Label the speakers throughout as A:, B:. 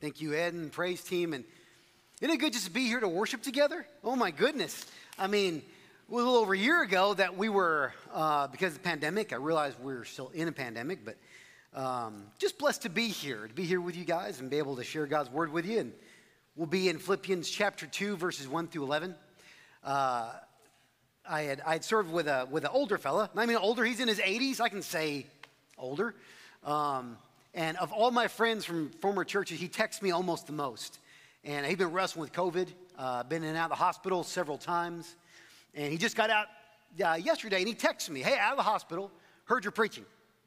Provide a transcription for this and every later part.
A: Thank you, Ed and praise team. And isn't it good just to be here to worship together? Oh my goodness. I mean, a little over a year ago that we were, uh, because of the pandemic, I realized we are still in a pandemic, but um, just blessed to be here, to be here with you guys and be able to share God's word with you. And we'll be in Philippians chapter 2, verses 1 through 11. Uh, I had I had served with a with an older fella. I mean, older. He's in his 80s. I can say older. Um, and of all my friends from former churches, he texts me almost the most. And he's been wrestling with COVID, uh, been in and out of the hospital several times. And he just got out uh, yesterday and he texted me, Hey, out of the hospital, heard you're preaching.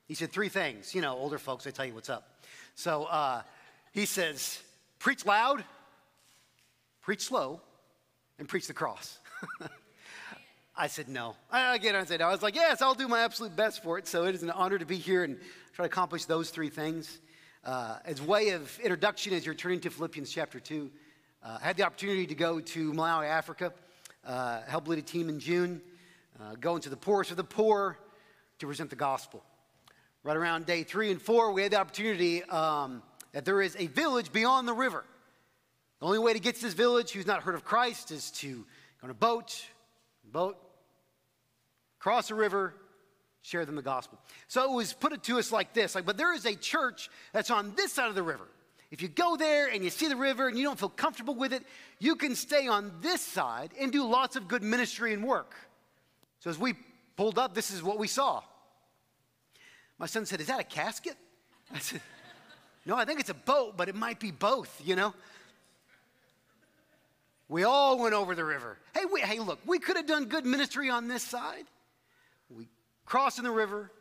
A: He said three things. You know, older folks, they tell you what's up. So uh, he says, Preach loud, preach slow, and preach the cross. I said no. I, again, I said no. I was like, yes, I'll do my absolute best for it. So it is an honor to be here and try to accomplish those three things. Uh, as way of introduction, as you're turning to Philippians chapter 2, uh, I had the opportunity to go to Malawi, Africa, uh, help lead a team in June, uh, go into the poorest of the poor to present the gospel. Right around day three and four, we had the opportunity um, that there is a village beyond the river. The only way to get to this village who's not heard of Christ is to go on a boat, boat, cross a river, share them the gospel. So it was put it to us like this like, but there is a church that's on this side of the river. If you go there and you see the river and you don't feel comfortable with it, you can stay on this side and do lots of good ministry and work. So as we pulled up, this is what we saw. My son said, Is that a casket? I said, No, I think it's a boat, but it might be both, you know? We all went over the river. Hey, we, hey, look, we could have done good ministry on this side. Crossing the river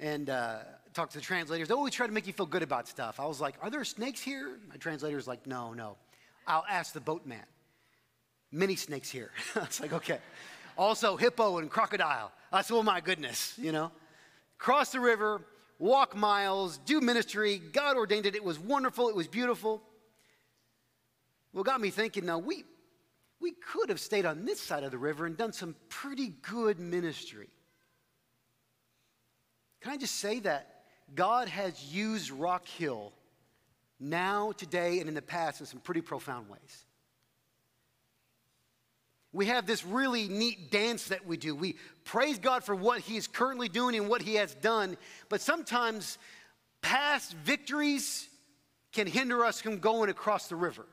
A: and uh, talked to the translators. They always try to make you feel good about stuff. I was like, Are there snakes here? My translator's like, No, no. I'll ask the boatman. Many snakes here. I was like, Okay. Also, hippo and crocodile. I said, Oh my goodness, you know. Cross the river, walk miles, do ministry. God ordained it. It was wonderful. It was beautiful. Well, got me thinking now, we, we could have stayed on this side of the river and done some pretty good ministry. Can I just say that God has used Rock Hill now, today, and in the past in some pretty profound ways? We have this really neat dance that we do. We praise God for what He is currently doing and what He has done, but sometimes past victories can hinder us from going across the river.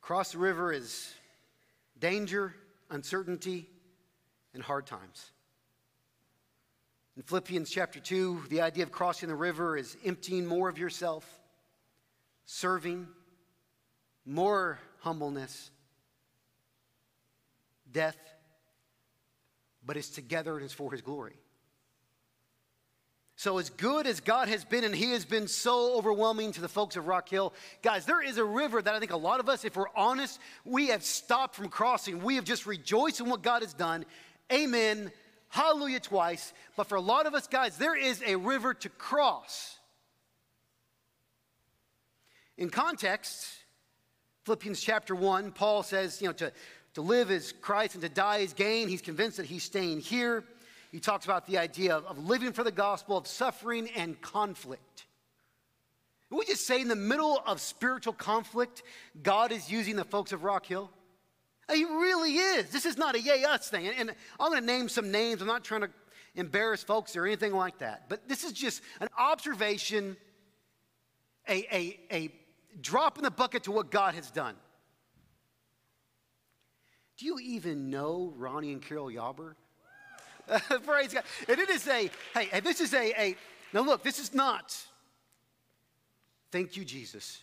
A: Cross the river is danger, uncertainty, and hard times. In Philippians chapter 2, the idea of crossing the river is emptying more of yourself, serving, more humbleness, death, but it's together and it's for his glory. So, as good as God has been, and He has been so overwhelming to the folks of Rock Hill, guys, there is a river that I think a lot of us, if we're honest, we have stopped from crossing. We have just rejoiced in what God has done. Amen. Hallelujah twice. But for a lot of us, guys, there is a river to cross. In context, Philippians chapter 1, Paul says, you know, to, to live is Christ and to die is gain. He's convinced that he's staying here. He talks about the idea of, living for the gospel, of suffering and conflict. And we just say in the middle of spiritual conflict, God is using the folks of Rock Hill. Uh, he really is. This is not a yay us thing. And I'm going to name some names. I'm not trying to embarrass folks or anything like that. But this is just an observation, a, a, a drop in the bucket to what God has done. Do you even know Ronnie and Carol Yauber? Praise God. And it is a, hey, this is a, a, now look, this is not, thank you, Jesus,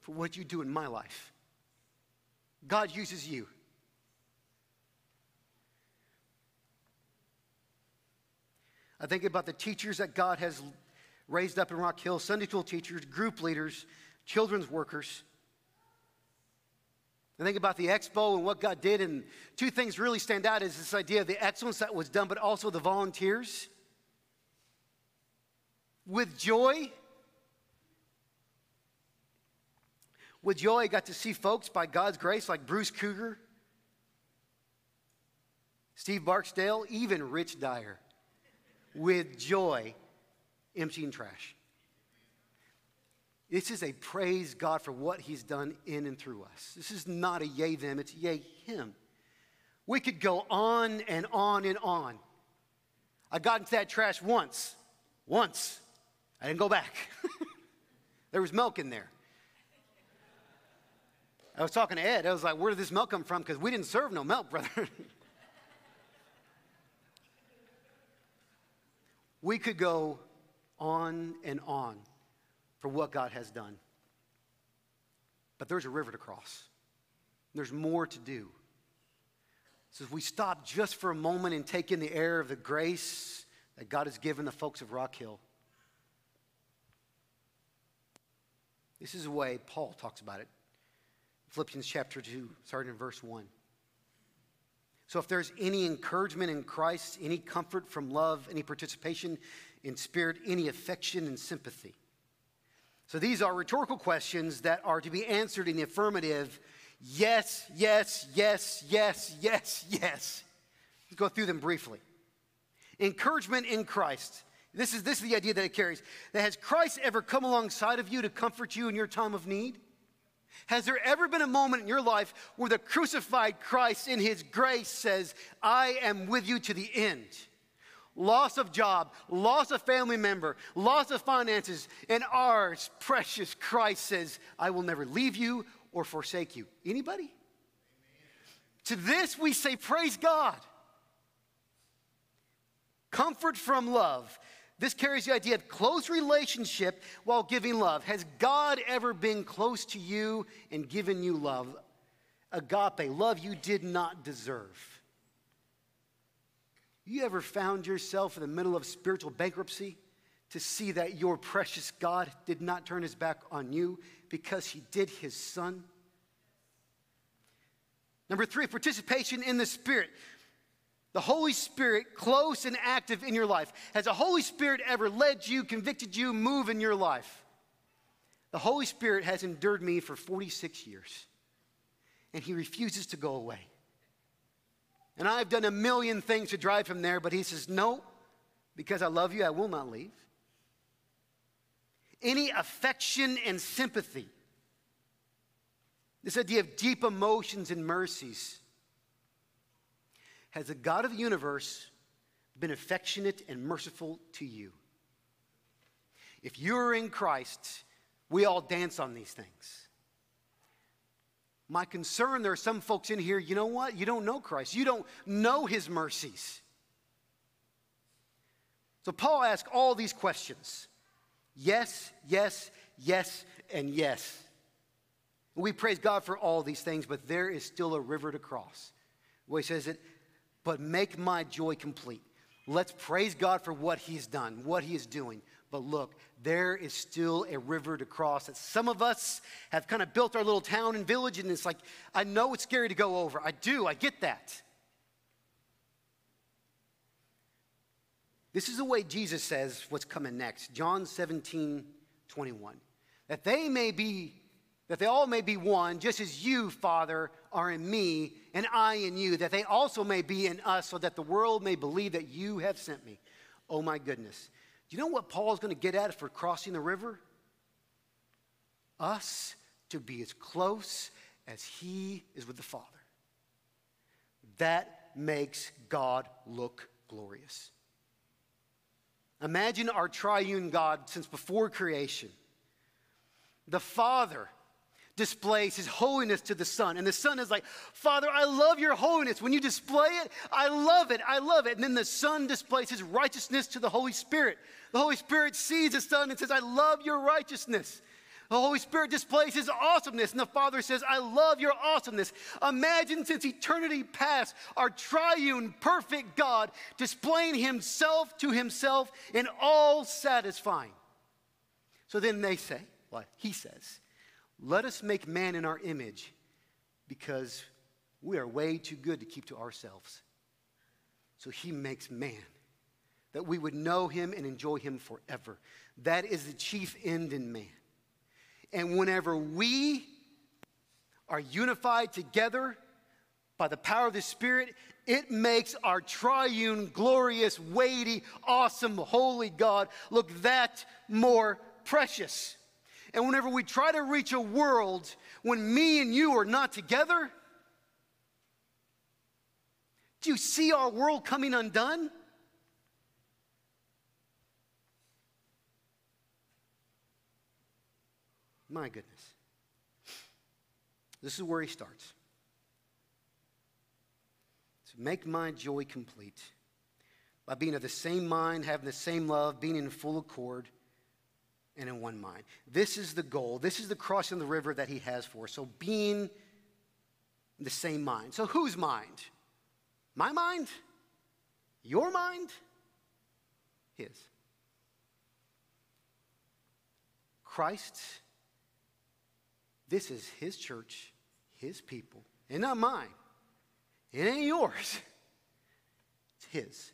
A: for what you do in my life. God uses you. I think about the teachers that God has raised up in Rock Hill Sunday school teachers, group leaders, children's workers. I think about the expo and what God did, and two things really stand out is this idea of the excellence that was done, but also the volunteers. With joy, with joy, I got to see folks by God's grace like Bruce Cougar, Steve Barksdale, even Rich Dyer. with joy emptying trash. This is a praise God for what He's done in and through us. This is not a yay them, it's yay Him. We could go on and on and on. I got into that trash once. Once. I didn't go back. there was milk in there. I was talking to Ed. I was like, where did this milk come from? Because we didn't serve no milk, brother. we could go on and on for what God has done. But there's a river to cross, there's more to do. So if we stop just for a moment and take in the air of the grace that God has given the folks of Rock Hill, this is the way Paul talks about it. Philippians chapter 2, starting in verse 1. So, if there's any encouragement in Christ, any comfort from love, any participation in spirit, any affection and sympathy. So, these are rhetorical questions that are to be answered in the affirmative yes, yes, yes, yes, yes, yes. Let's go through them briefly. Encouragement in Christ. This is, this is the idea that it carries. That has Christ ever come alongside of you to comfort you in your time of need? Has there ever been a moment in your life where the crucified Christ in his grace says, I am with you to the end? Loss of job, loss of family member, loss of finances, and ours, precious Christ says, I will never leave you or forsake you. Anybody? Amen. To this we say, Praise God. Comfort from love. This carries the idea of close relationship while giving love. Has God ever been close to you and given you love? Agape, love you did not deserve. You ever found yourself in the middle of spiritual bankruptcy to see that your precious God did not turn his back on you because he did his son? Number three, participation in the Spirit the Holy Spirit close and active in your life. Has the Holy Spirit ever led you, convicted you, move in your life? The Holy Spirit has endured me for 46 years, and He refuses to go away. And I've done a million things to drive him there, but He says, No, because I love you, I will not leave. Any affection and sympathy, this idea of deep emotions and mercies has the God of the universe been affectionate and merciful to you? If you're in Christ, we all dance on these things. My concern, there are some folks in here, you know what? You don't know Christ. You don't know his mercies. So Paul asks all these questions yes, yes, yes, and yes. We praise God for all these things, but there is still a river to cross. Well, he says it but make my joy complete. Let's praise God for what He's done, what He is doing. But look, there is still a river to cross that some of us have kind of built our little town and village, and it's like, I know it's scary to go over. I do, I get that. This is the way Jesus says what's coming next. John 17, 21. That they may be that they all may be one, just as you, Father, are in me, and I in you, that they also may be in us, so that the world may believe that you have sent me. Oh my goodness. Do you know what Paul is going to get at for crossing the river? Us to be as close as he is with the Father. That makes God look glorious. Imagine our triune God since before creation. The Father displays his holiness to the Son. And the Son is like, Father, I love your holiness. When you display it, I love it. I love it. And then the Son displays his righteousness to the Holy Spirit. The Holy Spirit sees the Son and says, I love your righteousness. The Holy Spirit displays his awesomeness, and the Father says, I love your awesomeness. Imagine since eternity past, our triune, perfect God displaying himself to himself in all satisfying. So then they say, what? He says, let us make man in our image because we are way too good to keep to ourselves. So he makes man that we would know him and enjoy him forever. That is the chief end in man. And whenever we are unified together by the power of the Spirit It makes our triune, glorious, weighty, awesome, holy God look that more precious. And whenever we try to reach a world when me and you are not together, do you see our world coming undone? My goodness. This is where he starts. To make my joy complete by being of the same mind, having the same love, being in full accord, and in one mind. This is the goal. This is the crossing the river that he has for us. So being the same mind. So whose mind? My mind? Your mind? His. Christ this is his church, his people, and not mine. It ain't yours. It's his.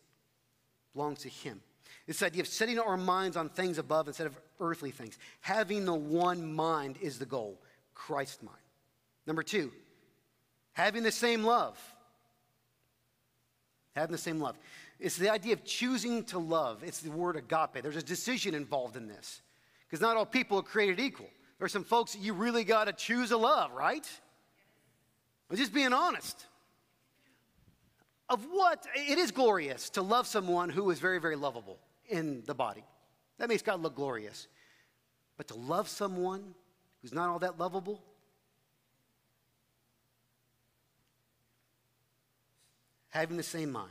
A: Belongs to him. This idea of setting our minds on things above instead of earthly things. Having the one mind is the goal. Christ's mind. Number two, having the same love. Having the same love. It's the idea of choosing to love. It's the word agape. There's a decision involved in this. Because not all people are created equal. There are some folks you really got to choose to love, right? I'm just being honest. Of what? It is glorious to love someone who is very, very lovable in the body. That makes God look glorious. But to love someone who's not all that lovable, having the same mind,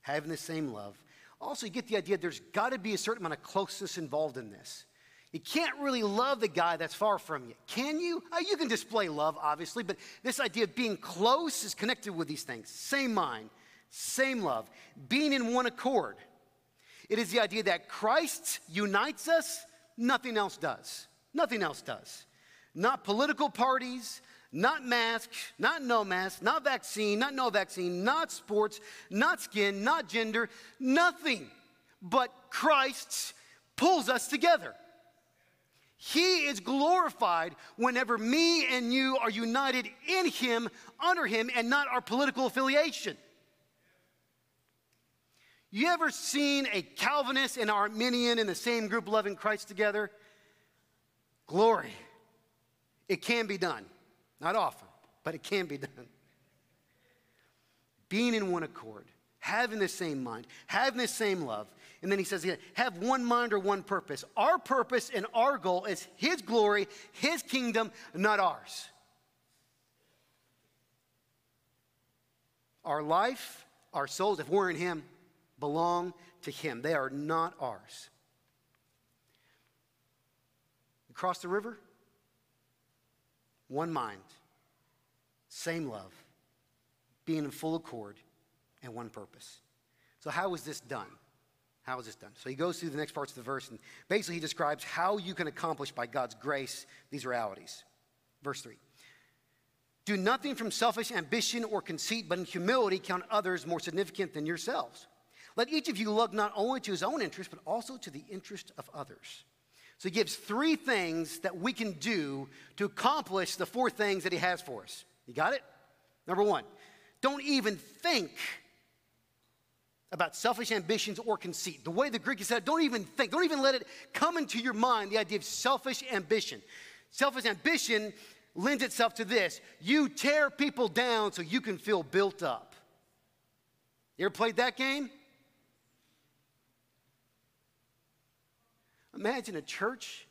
A: having the same love. Also, you get the idea there's got to be a certain amount of closeness involved in this. You can't really love the guy that's far from you, can you? Uh, you can display love, obviously, but this idea of being close is connected with these things. Same mind, same love, being in one accord. It is the idea that Christ unites us, nothing else does. Nothing else does. Not political parties, not mask, not no mask, not vaccine, not no vaccine, not sports, not skin, not gender, nothing but Christ pulls us together. He is glorified whenever me and you are united in Him, under Him, and not our political affiliation. You ever seen a Calvinist and Arminian in the same group loving Christ together? Glory. It can be done. Not often, but it can be done. Being in one accord, having the same mind, having the same love, and then he says, have one mind or one purpose. Our purpose and our goal is his glory, his kingdom, not ours. Our life, our souls, if we're in him, belong to him. They are not ours. You cross the river, one mind, same love, being in full accord, and one purpose. So, how is this done? How is this done? So he goes through the next parts of the verse and basically he describes how you can accomplish by God's grace these realities. Verse 3 Do nothing from selfish ambition or conceit, but in humility count others more significant than yourselves. Let each of you look not only to his own interest, but also to the interest of others. So he gives three things that we can do to accomplish the four things that he has for us. You got it? Number one, don't even think about selfish ambitions or conceit. The way the Greek is said, don't even think, don't even let it come into your mind the idea of selfish ambition. Selfish ambition lends itself to this you tear people down so you can feel built up. You ever played that game? Imagine a church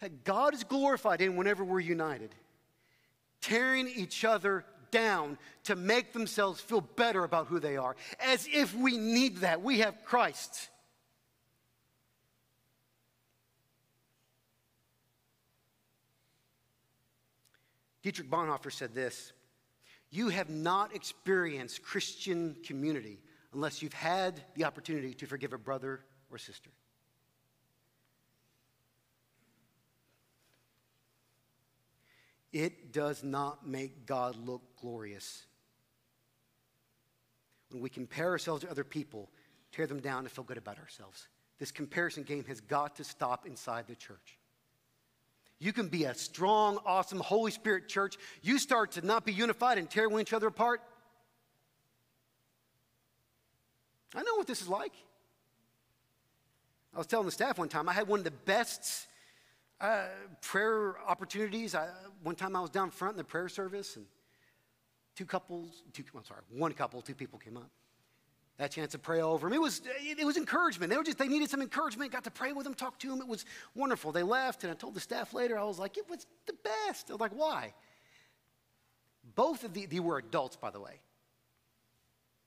A: that God is glorified in whenever we're united, tearing each other down to make themselves feel better about who they are, as if we need that. We have Christ. Dietrich Bonhoeffer said this You have not experienced Christian community unless you've had the opportunity to forgive a brother or sister. It does not make God look glorious. When we compare ourselves to other people, tear them down and feel good about ourselves. This comparison game has got to stop inside the church. You can be a strong, awesome, Holy Spirit church. You start to not be unified and tear one each other apart. I know what this is like. I was telling the staff one time, I had one of the best uh, prayer opportunities. I, one time I was down front in the prayer service, and two couples, two, I'm sorry, one couple, two people came up. That chance to pray over them. It was, it was encouragement. They were just, they needed some encouragement. Got to pray with them, talk to them. It was wonderful. They left, and I told the staff later, I was like, it was the best. I was like, why? Both of the, they were adults, by the way.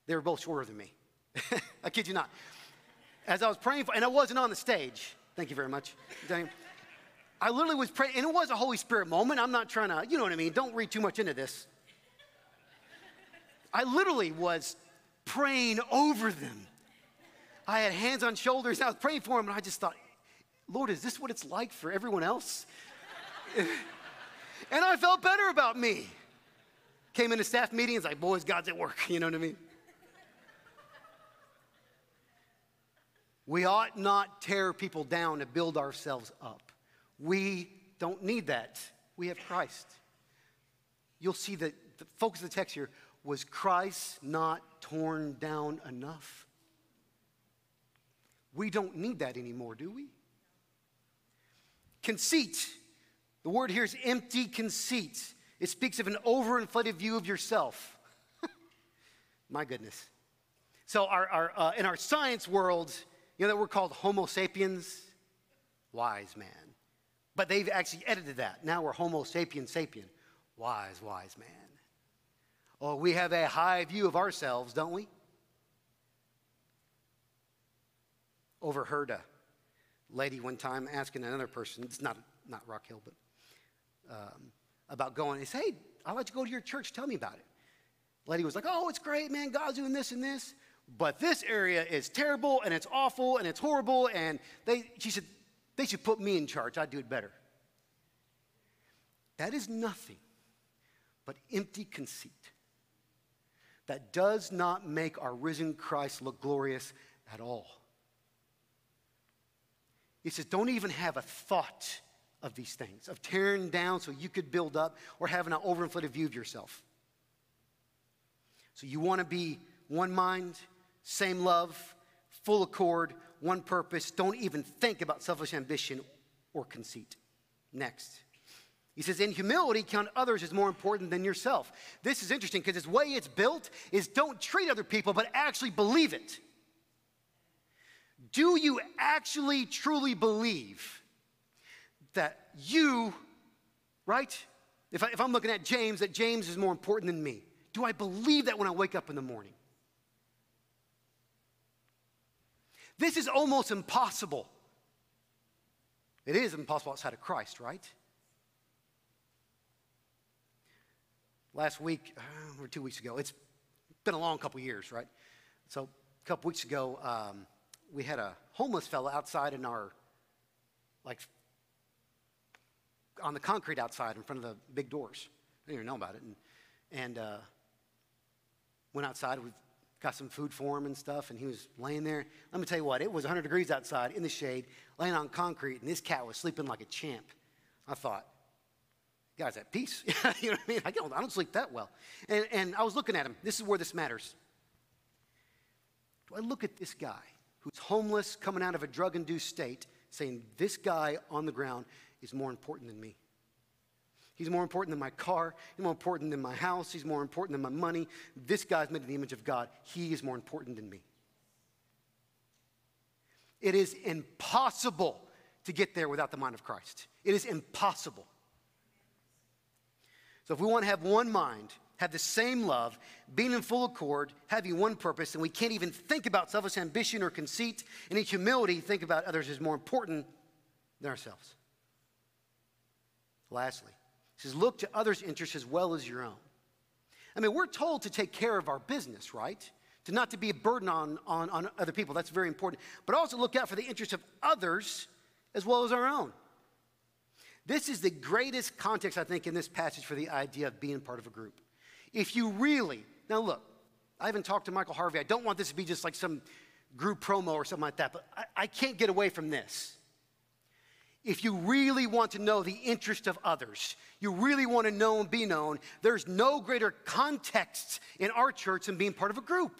A: They were both shorter than me. I kid you not. As I was praying for, and I wasn't on the stage. Thank you very much. I literally was praying, and it was a Holy Spirit moment. I'm not trying to, you know what I mean? Don't read too much into this. I literally was praying over them. I had hands on shoulders, I was praying for them, and I just thought, Lord, is this what it's like for everyone else? and I felt better about me. Came into staff meetings, like, boys, God's at work, you know what I mean? We ought not tear people down to build ourselves up. We don't need that. We have Christ. You'll see that the focus of the text here was Christ not torn down enough? We don't need that anymore, do we? Conceit. The word here is empty conceit. It speaks of an overinflated view of yourself. My goodness. So, our, our, uh, in our science world, you know that we're called Homo sapiens? Wise man. But they've actually edited that. Now we're Homo sapien sapien. Wise, wise man. Oh, we have a high view of ourselves, don't we? Overheard a lady one time asking another person, it's not, not Rock Hill, but um, about going. He said, Hey, I'd like to go to your church. Tell me about it. lady was like, Oh, it's great, man. God's doing this and this. But this area is terrible and it's awful and it's horrible. And they, she said, they should put me in charge. I'd do it better. That is nothing but empty conceit that does not make our risen Christ look glorious at all. He says, don't even have a thought of these things, of tearing down so you could build up or having an overinflated view of yourself. So you want to be one mind, same love, full accord, one purpose. Don't even think about selfish ambition or conceit. Next. He says, in humility, count others as more important than yourself. This is interesting because the way it's built is don't treat other people, but actually believe it. Do you actually truly believe that you, right? If, I, if I'm looking at James, that James is more important than me. Do I believe that when I wake up in the morning? This is almost impossible. It is impossible outside of Christ, right? last week, uh, or two weeks ago, it's been a long couple years, right? So a couple weeks ago, um, we had a homeless fellow outside in our, like, on the concrete outside in front of the big doors. I didn't even know about it. And, and uh, went outside. We got some food for him and stuff, and he was laying there. Let me tell you what, it was 100 degrees outside in the shade, laying on concrete, and this cat was sleeping like a champ. I thought, guy's at peace. you know what I mean? I don't, I don't sleep that well. And, and I was looking at him. This is where this matters. Do I look at this guy who's homeless, coming out of a drug induced state, saying, This guy on the ground is more important than me? He's more important than my car. He's more important than my house. He's more important than my money. This guy's made in the image of God. He is more important than me. It is impossible to get there without the mind of Christ. It is impossible. So if we want to have one mind, have the same love, being in full accord, having one purpose, and we can't even think about selfish ambition or conceit, and in humility, think about others as more important than ourselves. Lastly, says, look to others' interests as well as your own. I mean, we're told to take care of our business, right? To not to be a burden on, on, on other people. That's very important. But also look out for the interests of others as well as our own. This is the greatest context, I think, in this passage for the idea of being part of a group. If you really, now look, I haven't talked to Michael Harvey. I don't want this to be just like some group promo or something like that, but I, I can't get away from this. If you really want to know the interest of others, you really want to know and be known, there's no greater context in our church than being part of a group.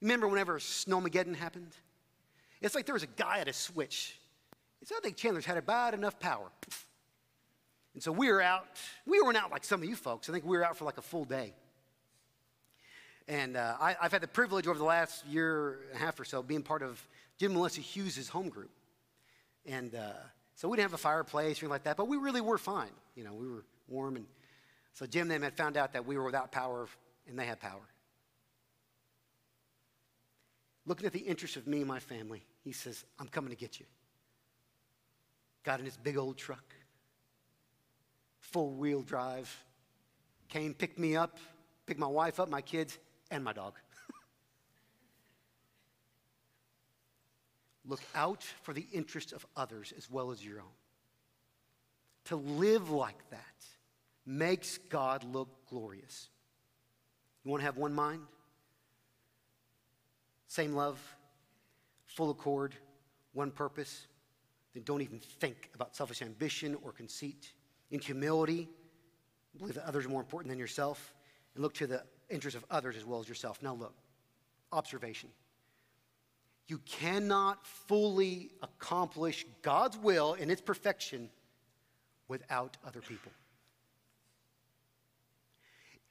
A: Remember whenever Snowmageddon happened? It's like there was a guy at a switch. It's not like Chandler's had about enough power. And so we were out. We weren't out like some of you folks. I think we were out for like a full day. And uh, I, have had the privilege over the last year and a half or so being part of Jim Melissa Hughes' home group. And uh, so we didn't have a fireplace or anything like that, but we really were fine. You know, we were warm. And so Jim and them had found out that we were without power and they had power. Looking at the interest of me and my family, he says, I'm coming to get you. Got in his big old truck, four wheel drive, came, picked me up, picked my wife up, my kids, and my dog. Look out for the interests of others as well as your own. To live like that makes God look glorious. You want to have one mind? Same love, full accord, one purpose? Then don't even think about selfish ambition or conceit. In humility, believe that others are more important than yourself, and look to the interests of others as well as yourself. Now, look, observation. You cannot fully accomplish God's will in its perfection without other people.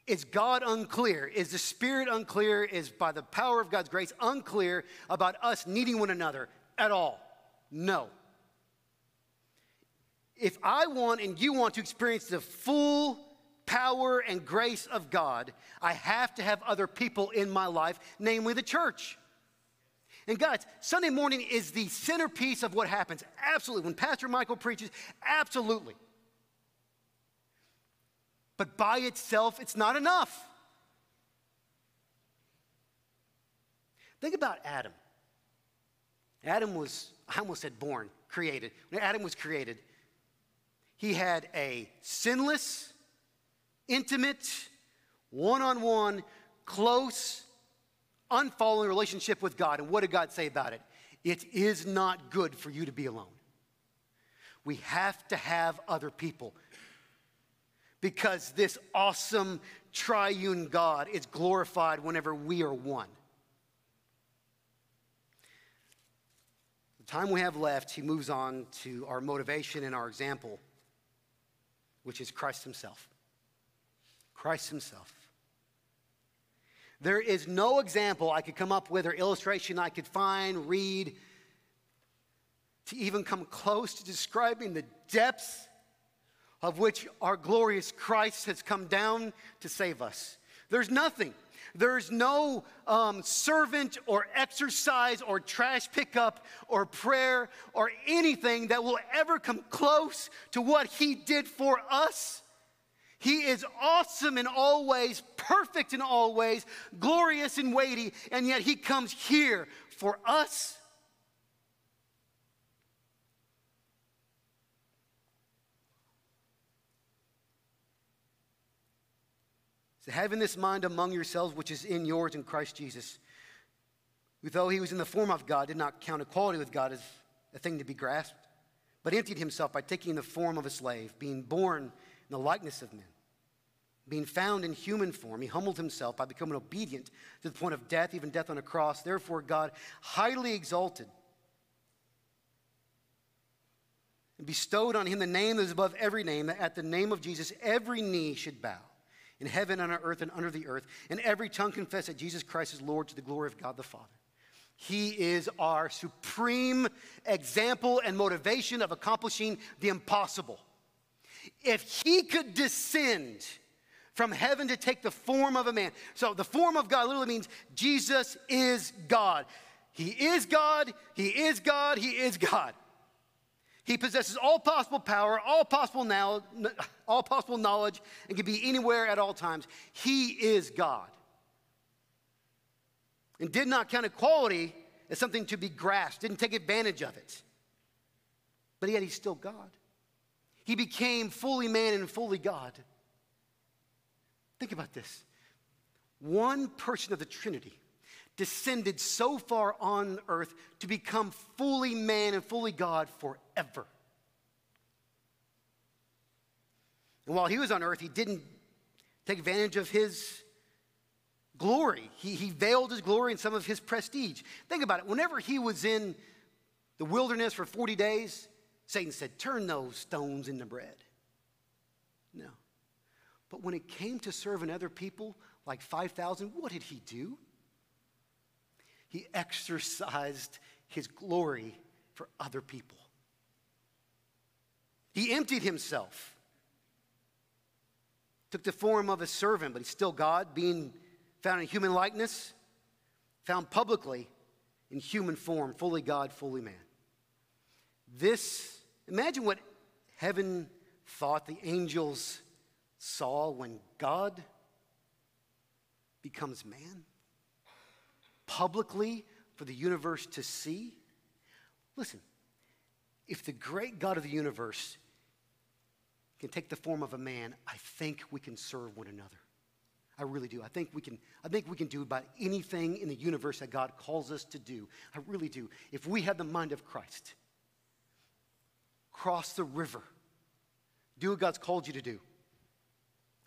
A: Is God unclear? Is the Spirit unclear? Is by the power of God's grace unclear about us needing one another at all? No. If I want and you want to experience the full power and grace of God, I have to have other people in my life, namely the church. And guys, Sunday morning is the centerpiece of what happens. Absolutely. When Pastor Michael preaches, absolutely. But by itself, it's not enough. Think about Adam. Adam was, I almost said born, created. When Adam was created, he had a sinless, intimate, one on one, close, unfollowing relationship with God. And what did God say about it? It is not good for you to be alone. We have to have other people because this awesome triune God is glorified whenever we are one. The time we have left, he moves on to our motivation and our example, which is Christ Himself. Christ Himself. There is no example I could come up with or illustration I could find, read, to even come close to describing the depths of which our glorious Christ has come down to save us. There's nothing. There's no um, servant or exercise or trash pickup or prayer or anything that will ever come close to what He did for us. He is awesome in all ways, perfect in all ways, glorious and weighty, and yet He comes here for us. So, having this mind among yourselves, which is in yours in Christ Jesus, who, though he was in the form of God, did not count equality with God as a thing to be grasped, but emptied himself by taking the form of a slave, being born in the likeness of men. Being found in human form, he humbled himself by becoming obedient to the point of death, even death on a cross. Therefore, God highly exalted and bestowed on him the name that is above every name, that at the name of Jesus every knee should bow in heaven and on earth and under the earth, and every tongue confess that Jesus Christ is Lord to the glory of God the Father. He is our supreme example and motivation of accomplishing the impossible. If he could descend from heaven to take the form of a man. So the form of God literally means Jesus is God. He is God, He is God, He is God. He possesses all possible power, all possible now, all possible knowledge, and can be anywhere at all times. He is God. And did not count equality as something to be grasped, didn't take advantage of it. But yet he's still God. He became fully man and fully God. Think about this. One person of the Trinity descended so far on earth to become fully man and fully God forever. And while he was on earth, he didn't take advantage of his glory. He, he veiled his glory in some of his prestige. Think about it. Whenever he was in the wilderness for 40 days, Satan said, Turn those stones into bread. No. But when it came to serving other people, like 5,000, what did he do? He exercised his glory for other people. He emptied himself, took the form of a servant, but he's still God, being found in human likeness, found publicly in human form, fully God, fully man. This, imagine what heaven thought the angels saw when God becomes man publicly for the universe to see. Listen, if the great God of the universe can take the form of a man, I think we can serve one another. I really do. I think we can, I think we can do about anything in the universe that God calls us to do. I really do. If we have the mind of Christ, cross the river, do what God's called you to do.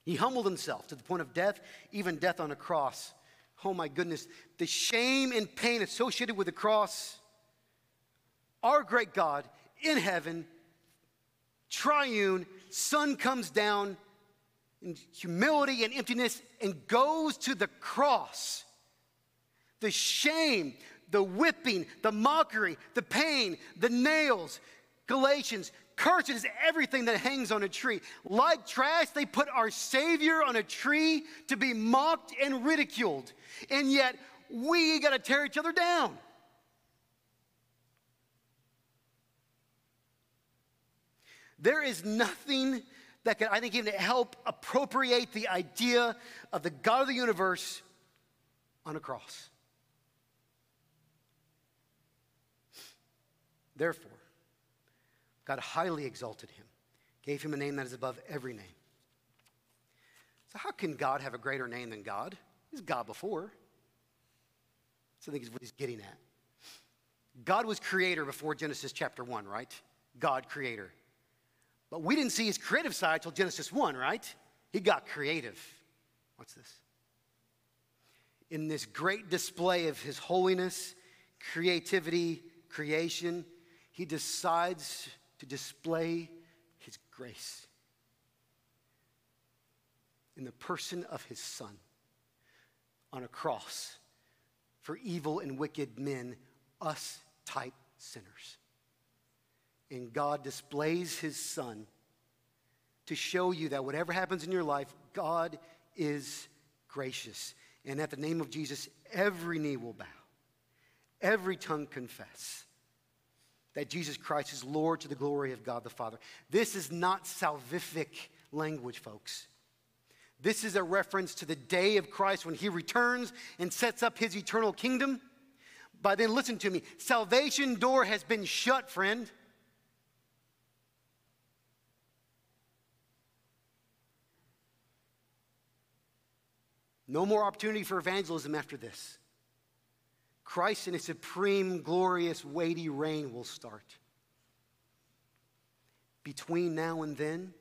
A: He humbled himself to the point of death, even death on a cross. Oh my goodness, the shame and pain associated with the cross. Our great God in heaven, triune, Son comes down in humility and emptiness and goes to the cross. The shame, the whipping, the mockery, the pain, the nails. Galatians, cursed is everything that hangs on a tree. Like trash, they put our Savior on a tree to be mocked and ridiculed. And yet, we got to tear each other down. There is nothing that can, I think, even help appropriate the idea of the God of the universe on a cross. Therefore, God highly exalted him, gave him a name that is above every name. So, how can God have a greater name than God? He's God before. So, I think is what he's getting at. God was creator before Genesis chapter 1, right? God creator. But we didn't see his creative side till Genesis 1, right? He got creative. What's this? In this great display of his holiness, creativity, creation, he decides to display his grace in the person of his son on a cross for evil and wicked men, us type sinners and God displays his son to show you that whatever happens in your life, God is gracious. And at the name of Jesus, every knee will bow, every tongue confess that Jesus Christ is Lord to the glory of God the Father. This is not salvific language, folks. This is a reference to the day of Christ when he returns and sets up his eternal kingdom. But then, listen to me salvation door has been shut, friend. No more opportunity for evangelism after this. Christ in his supreme, glorious, weighty reign will start. Between now and then,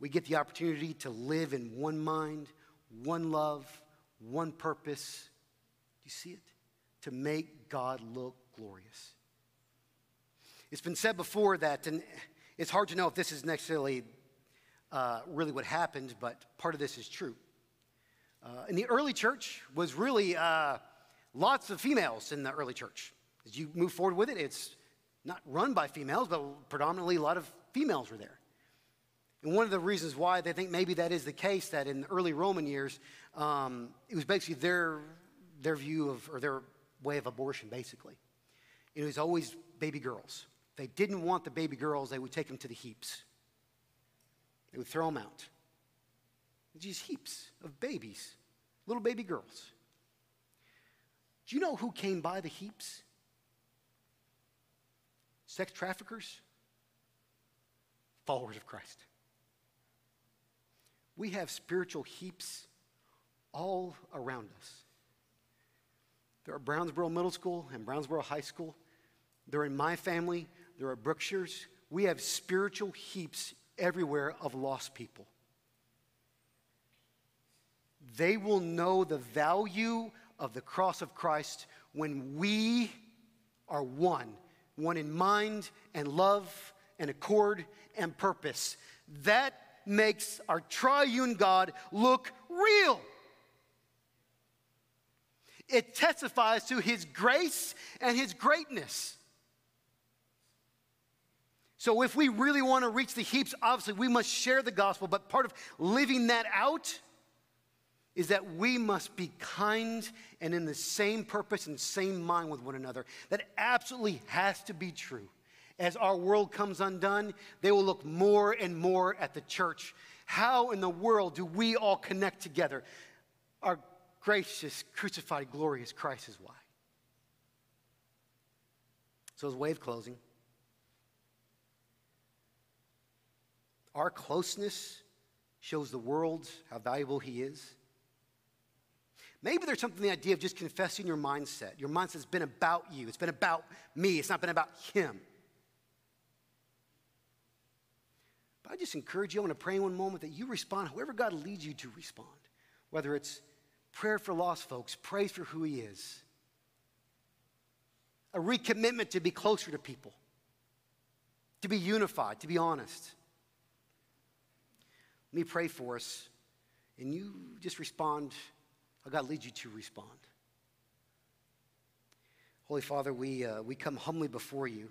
A: we get the opportunity to live in one mind, one love, one purpose. Do you see it? To make God look glorious. It's been said before that, and it's hard to know if this is necessarily uh, really what happened, but part of this is true. Uh, in the early church was really uh, lots of females in the early church. As you move forward with it, it's not run by females, but predominantly a lot of females were there. And one of the reasons why they think maybe that is the case, that in the early Roman years, um, it was basically their, their view of, or their way of abortion, basically. It was always baby girls. If they didn't want the baby girls, they would take them to the heaps. They would throw them out. These heaps of babies, little baby girls. Do you know who came by the heaps? Sex traffickers, followers of Christ. We have spiritual heaps all around us. There are Brownsboro Middle School and Brownsboro High School. They're in my family. There are Brookshire's. We have spiritual heaps everywhere of lost people. They will know the value of the cross of Christ when we are one, one in mind and love and accord and purpose. That makes our triune God look real. It testifies to his grace and his greatness. So, if we really want to reach the heaps, obviously we must share the gospel, but part of living that out is that we must be kind and in the same purpose and same mind with one another. That absolutely has to be true. As our world comes undone, they will look more and more at the church. How in the world do we all connect together? Our gracious, crucified, glorious Christ is why. So, as of closing, our closeness shows the world how valuable He is. Maybe there's something the idea of just confessing your mindset. Your mindset's been about you, it's been about me, it's not been about Him. But I just encourage you, I want to pray in one moment that you respond however God leads you to respond. Whether it's prayer for lost folks, praise for who He is, a recommitment to be closer to people, to be unified, to be honest. Let me pray for us, and you just respond how God leads you to respond. Holy Father, we, uh, we come humbly before you.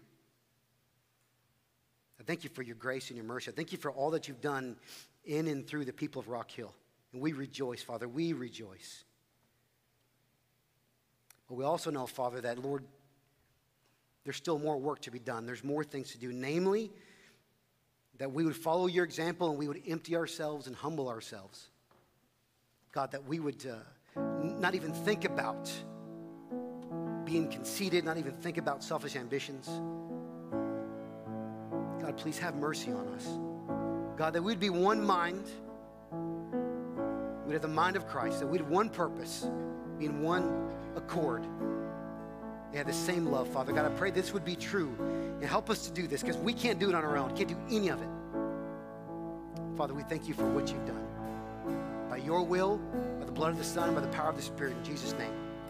A: I thank you for your grace and your mercy. I thank you for all that you've done in and through the people of Rock Hill. And we rejoice, Father. We rejoice. But we also know, Father, that, Lord, there's still more work to be done. There's more things to do. Namely, that we would follow your example and we would empty ourselves and humble ourselves. God, that we would uh, not even think about being conceited, not even think about selfish ambitions. God, please have mercy on us. God, that we'd be one mind. We'd have the mind of Christ, that we'd have one purpose, be in one accord. They have the same love, Father. God, I pray this would be true. And help us to do this because we can't do it on our own. Can't do any of it. Father, we thank you for what you've done. By your will, the blood of the Son, by the power of the Spirit, in Jesus' name.